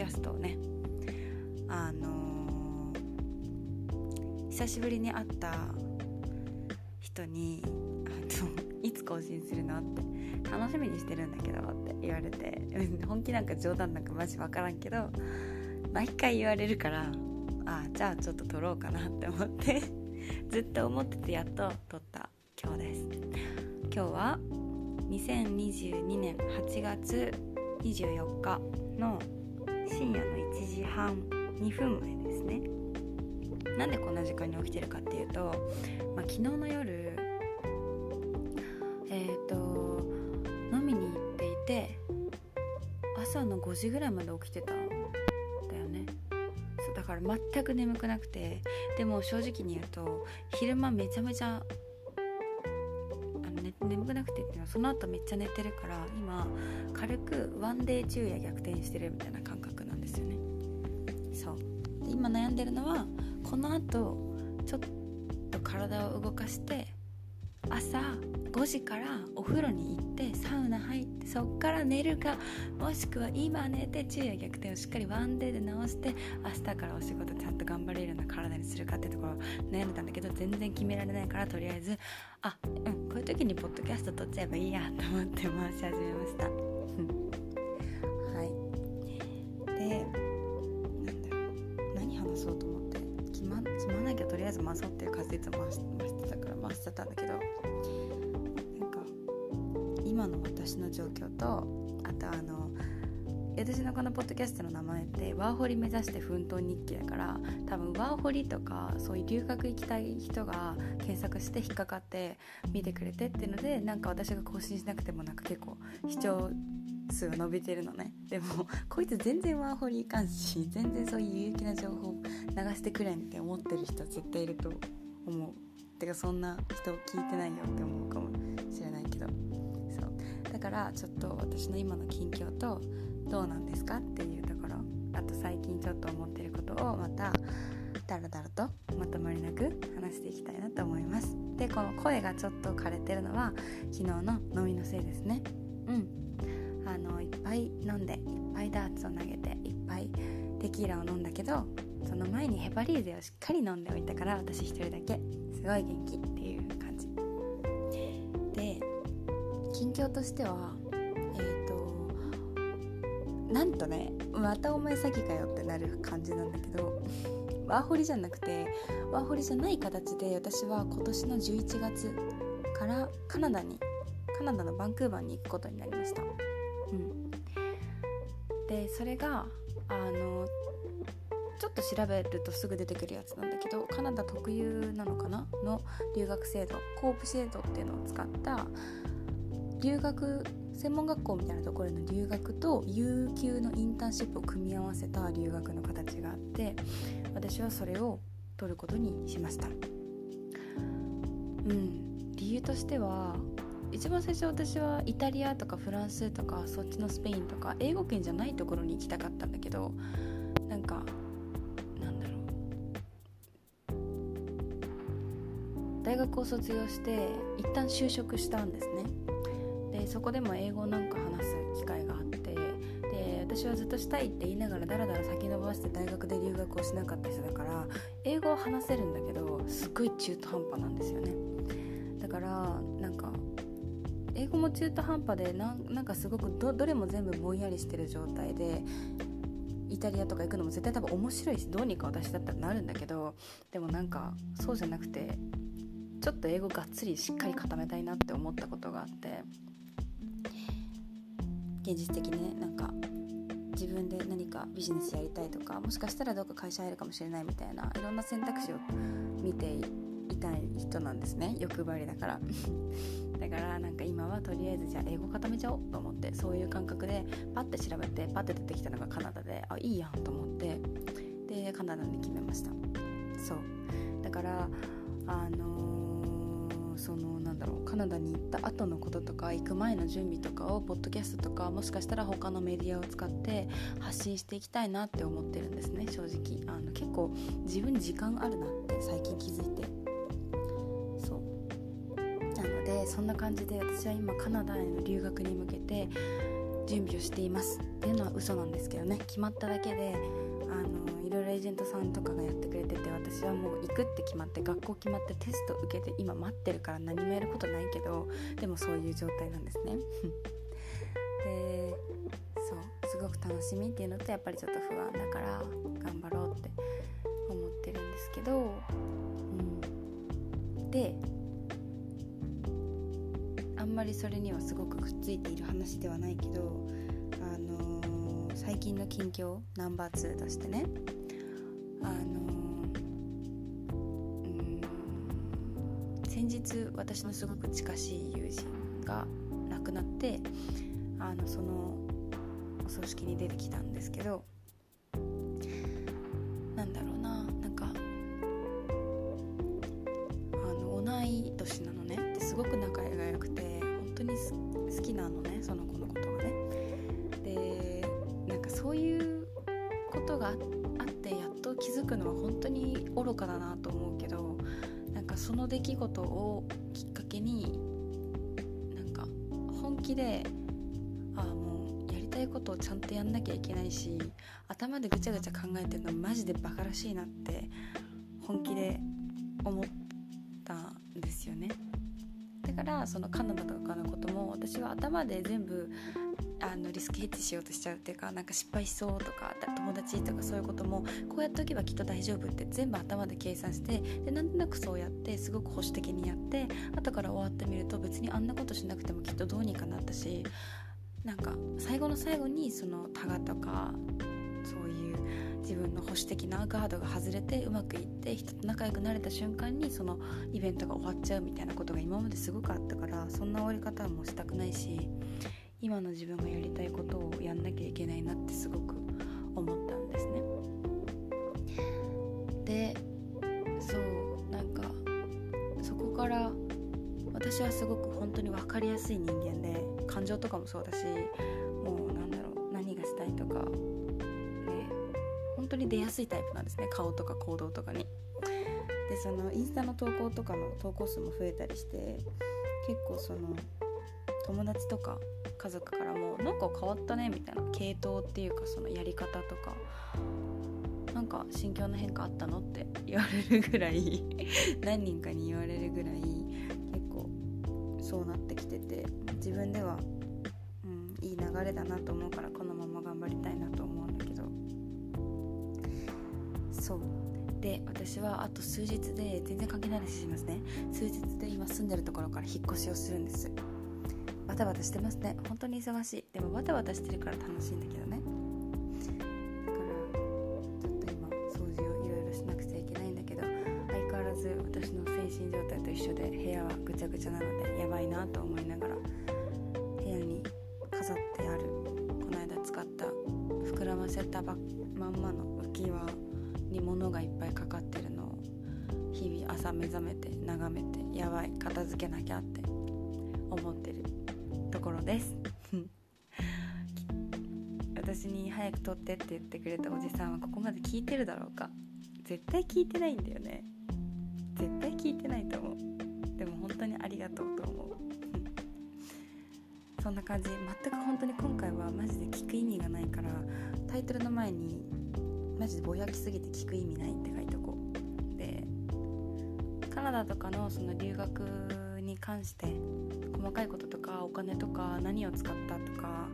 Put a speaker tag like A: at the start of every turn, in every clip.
A: キャストをね。あのー、久しぶりに会った人にあの いつ更新するのって楽しみにしてるんだけどって言われて本気なんか冗談なんかマジ分からんけど毎回言われるからあじゃあちょっと撮ろうかなって思って ずっと思っててやっと撮った今日です。今日は2022年8月24日の深夜の1時半2分前ですね。なんでこんな時間に起きてるかっていうと、まあ、昨日の夜えっ、ー、と飲みに行っていて朝の5時ぐらいまで起きてたんだよね。そうだから全く眠くなくてでも正直に言うと昼間めちゃめちゃ眠くなくてっていうのはその後めっちゃ寝てるから今軽くワンデー昼夜逆転してるみたいな感覚なんですよね。そう。で今悩んでるのはこの後ちょっと体を動かして朝5時からお風呂に行ってサウナ入ってそっから寝るかもしくは今寝て昼夜逆転をしっかりワンデーで直して明日からお仕事ちゃんと頑張れるような体にするかってところ悩んでたんだけど全然決められないからとりあえずあうんこういう時にポッドキャスト撮っちゃえばいいやと思って回し始めました。はい。で何話そうと思って？決ま決まなきゃとりあえず回そうっていう数いつ回してたから回しち私の状況とあとあの私のこのポッドキャストの名前ってワーホリ目指して奮闘日記だから多分ワーホリとかそういう留学行きたい人が検索して引っかかって見てくれてっていうのでなんか私が更新しなくてもなんか結構視聴数が伸びてるのね。でもこいつ全然ワーホリ行かんし全然そういう有益な情報流してくれんって思ってる人絶対いると思う。てかそんな人聞いてないよって思う。からちょっと私の今の近況とどうなんですかっていうところあと最近ちょっと思ってることをまただらだらとまとまりなく話していきたいなと思います。でこの声がちょっと枯れてるのは昨日の飲みのせいですね。うん。あのいっぱい飲んでいっぱいダーツを投げていっぱいテキーラを飲んだけどその前にヘパリーゼをしっかり飲んでおいたから私一人だけすごい元気っていう感じ近況としてはえっとなんとねまたお前詐欺かよってなる感じなんだけどワーホリじゃなくてワーホリじゃない形で私は今年の11月からカナダにカナダのバンクーバーに行くことになりました。うん、でそれがあのちょっと調べるとすぐ出てくるやつなんだけどカナダ特有なのかな？の留学制度コープ制度っていうのを使った留学専門学校みたいなところの留学と有給のインターンシップを組み合わせた留学の形があって私はそれを取ることにしました。うん。理由としては一番最初私はイタリアとかフランスとかそっちのスペインとか英語圏じゃないところに行きたかったんだけどなんかなんだろう。大学を卒業して一旦就職したんですね。そこでも英語なんか話す機会があってで私はずっとしたいって言いながらだらだら先延ばして大学で留学をしなかった人だから英語は話せるんだけどすっごい中途半端なんですよね。だからなんか英語も中途半端でなんかすごくどれも全部ぼんやりしてる状態でイタリアとか行くのも絶対多分面白いしどうにか私だったらなるんだけどでもなんかそうじゃなくてちょっと英語がっつりしっかり固めたいなって思ったことがあって。現実的にねなんか自分で何かビジネスやりたいとかもしかしたらどっか会社入るかもしれないみたいないろんな選択肢を見ていたい人なんですね。欲張りだから。だからなんか今はとりあえずじゃあ英語固めちゃおうと思ってそういう感覚でパッて調べてパッて出てきたのがカナダであいいやんと思ってでカナダに決めました。そう。だからあのーそのなんだろうカナダに行った後のこととか行く前の準備とかをポッドキャストとかもしかしたら他のメディアを使って発信していきたいなって思ってるんですね正直あの結構自分に時間あるなって最近気づいて。そう。なのでそんな感じで私は今カナダへの留学に向けて準備をしていますっていうのは嘘なんですけどね。決まっただけであのジェントさんとかがやってくれてて私はもう行くって決まって学校決まってテスト受けて今待ってるから何もやることないけどでもそういう状態なんですね。でそうすごく楽しみっていうのとやっぱりちょっと不安だから頑張ろうって思ってるんですけど、うん、であんまりそれにはすごくくっついている話ではないけど、あの、最近の近況ナンバー2としてね、あのー、先日私のすごく近しい友人が亡くなってあのそのお葬式に出てきたんですけどなんだろうななんかあの同い年なのね。ですごく仲が良くて本当に好きなのねその子のことがね。でなんかそういうことがあってやっ気づくのは本当に愚かだなと思うけどなんかその出来事をきっかけになんか本気であ。もうやりたいことをちゃんとやんなきゃいけないし頭でぐちゃぐちゃ考えてるのマジでバカらしいなって本気で思ったんですよねだからそのカナダとかのことも私は頭で全部あのリスクヘッジしようとしちゃうっていうかなんか失敗しそうとか友達とかそういうこともこうやっておけばきっと大丈夫って全部頭で計算してでなんとなくそうやってすごく保守的にやって後から終わってみると別にあんなことしなくてもきっとどうにかなったしなんか最後の最後にそのタガとかそういう自分の保守的なガードが外れてうまくいって人と仲良くなれた瞬間にそのイベントが終わっちゃうみたいなことが今まですごくあったからそんな終わり方はもうしたくないし今の自分がやりたいことをやんなきゃいけないなってすごく思ったんですね。でそうなんかそこから私はすごく本当に分かりやすい人間で感情とかもそうだしもうなんだろう何がしたいとかね本当に出やすいタイプなんですね顔とか行動とかに。でそのインスタの投稿とかの投稿数も増えたりして結構その友達とか家族からも「なんか変わったね」みたいな系統っていうかそのやり方とかなんか心境の変化あったのって言われるぐらい 何人かに言われるぐらい結構そうなってきてて自分では、うん、いい流れだなと思うからこのまま頑張りたいなと思うんだけど。そう。で私はあと数日で全然関係ない話しますね。数日で今住んでるところから引っ越しをするんです。バタバタしてますね。本当に忙しい。でもバタバタしてるから楽しいんだけどね。だからちょっと今掃除をいろいろしなくちゃいけないんだけど相変わらず私の精神状態と一緒で部屋はぐちゃぐちゃなのでやばいなと思いながら部屋に飾ってある。この間使った膨らませたばまんまの浮き輪に物がいっぱいかかってるのを日々朝目覚めて眺めてやばい片付けなきゃって思ってる。ところです。私に早く撮ってって言ってくれたおじさんはここまで聞いてるだろうか。絶対聞いてないんだよね。絶対聞いてないと思う。でも本当にありがとうと思う。そんな感じ。全く本当に今回はマジで聞く意味がないからタイトルの前にマジでぼやきすぎて聞く意味ないって書いておこう。でカナダとかのその留学関して細かいこととかお金とか何を使ったとか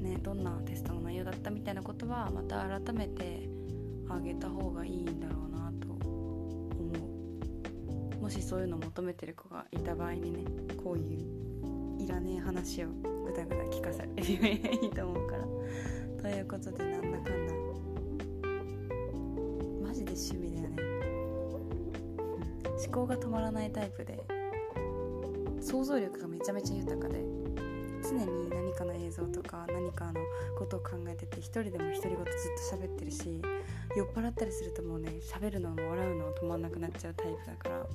A: ねどんなテストの内容だったみたいなことはまた改めてあげた方がいいんだろうなと思う。もしそういうのを求めてる子がいた場合にねこういういらねえ話をぐだぐだ聞かされるよいいと思うから。ということでなんだかんだ。マジで趣味だよね。思考が止まらないタイプで想像力がめちゃめちゃ豊かで常に何かの映像とか何かのことを考えてて一人でも独り言ずっと喋ってるし酔っ払ったりするともうね喋るのも笑うのも止まんなくなっちゃうタイプだからポ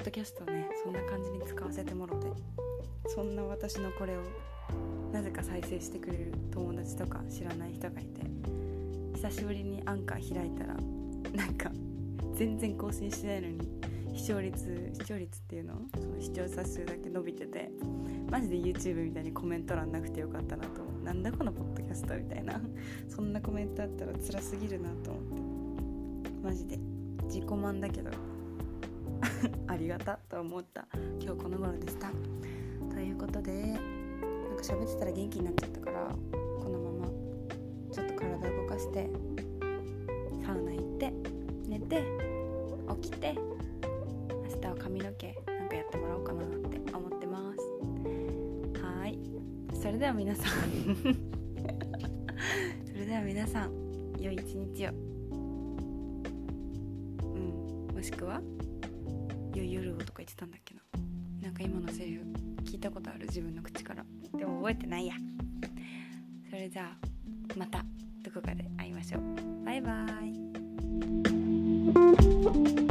A: ッドキャストをねそんな感じに使わせてもろてそんな私のこれをなぜか再生してくれる友達とか知らない人がいて久しぶりにアンカー開いたらなんか全然更新してないのに視聴率視聴率っていうの？その視聴者数だけ伸びてて。マジで YouTube みたいにコメント欄なくてよかったなと思う。なんだこのポッドキャストみたいな。そんなコメントあったら辛すぎるなと思って。マジで。自己満だけど。ありがたと思った。今日この頃でした。ということでなんか喋ってたら元気になっちゃったからこのままちょっと体動かしてサウナ行って寝て起きては髪の毛なんかやってもらおうかなって思ってます。はい。それでは皆さん。それでは皆さん良い一日を。うん。もしくは良い夜をとか言ってたんだっけな。なんか今のセリフ聞いたことある？自分の口から。でも覚えてないや。それじゃあまたどこかで会いましょう。バイバイ。